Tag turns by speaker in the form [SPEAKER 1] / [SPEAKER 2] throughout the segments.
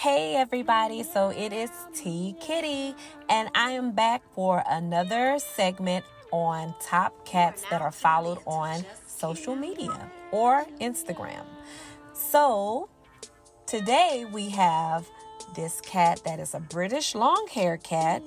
[SPEAKER 1] Hey everybody, so it is T Kitty, and I am back for another segment on top cats that are followed on social media or Instagram. So today we have this cat that is a British long hair cat,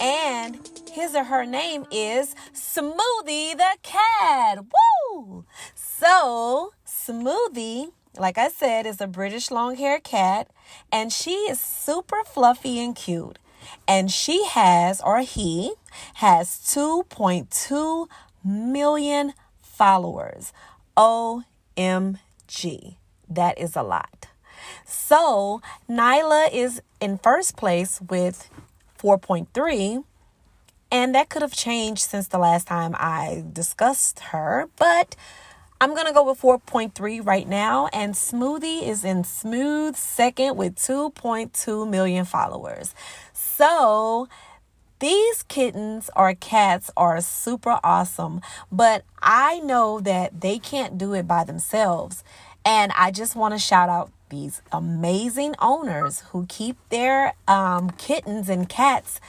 [SPEAKER 1] and his or her name is Smoothie the Cat. Woo! So, Smoothie like I said, is a British long haired cat, and she is super fluffy and cute. And she has, or he has 2.2 million followers. OMG. That is a lot. So, Nyla is in first place with 4.3. And that could have changed since the last time I discussed her, but I'm going to go with 4.3 right now. And Smoothie is in smooth second with 2.2 million followers. So these kittens or cats are super awesome, but I know that they can't do it by themselves. And I just want to shout out these amazing owners who keep their um, kittens and cats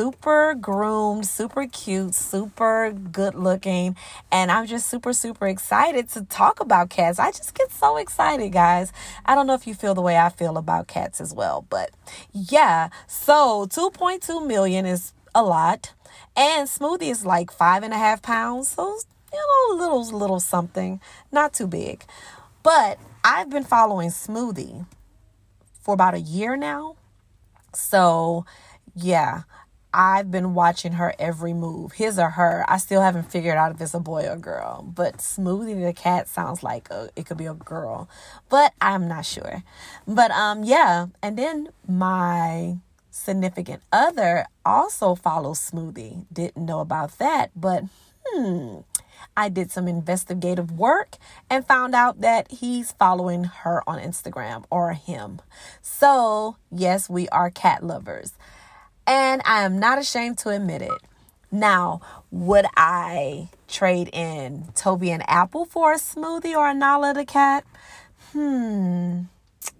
[SPEAKER 1] super groomed, super cute, super good looking. And I'm just super, super excited to talk about cats. I just get so excited, guys. I don't know if you feel the way I feel about cats as well, but yeah. So 2.2 million is a lot. And Smoothie is like five and a half pounds. So, you know, a little, little something, not too big. But I've been following Smoothie for about a year now. So, yeah, I've been watching her every move, his or her. I still haven't figured out if it's a boy or girl, but Smoothie the cat sounds like a, it could be a girl, but I'm not sure. But um, yeah, and then my significant other also follows Smoothie. Didn't know about that, but hmm. I did some investigative work and found out that he's following her on Instagram or him. So, yes, we are cat lovers and I am not ashamed to admit it. Now, would I trade in Toby and Apple for a smoothie or a Nala the cat? Hmm,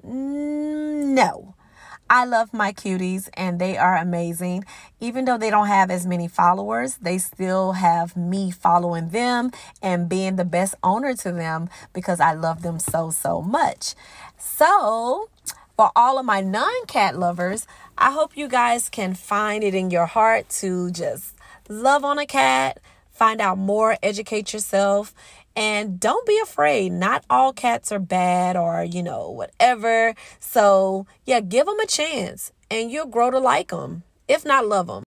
[SPEAKER 1] no. I love my cuties and they are amazing. Even though they don't have as many followers, they still have me following them and being the best owner to them because I love them so, so much. So, for all of my non cat lovers, I hope you guys can find it in your heart to just love on a cat, find out more, educate yourself, and don't be afraid. Not all cats are bad or, you know, whatever. So, yeah, give them a chance and you'll grow to like them, if not love them.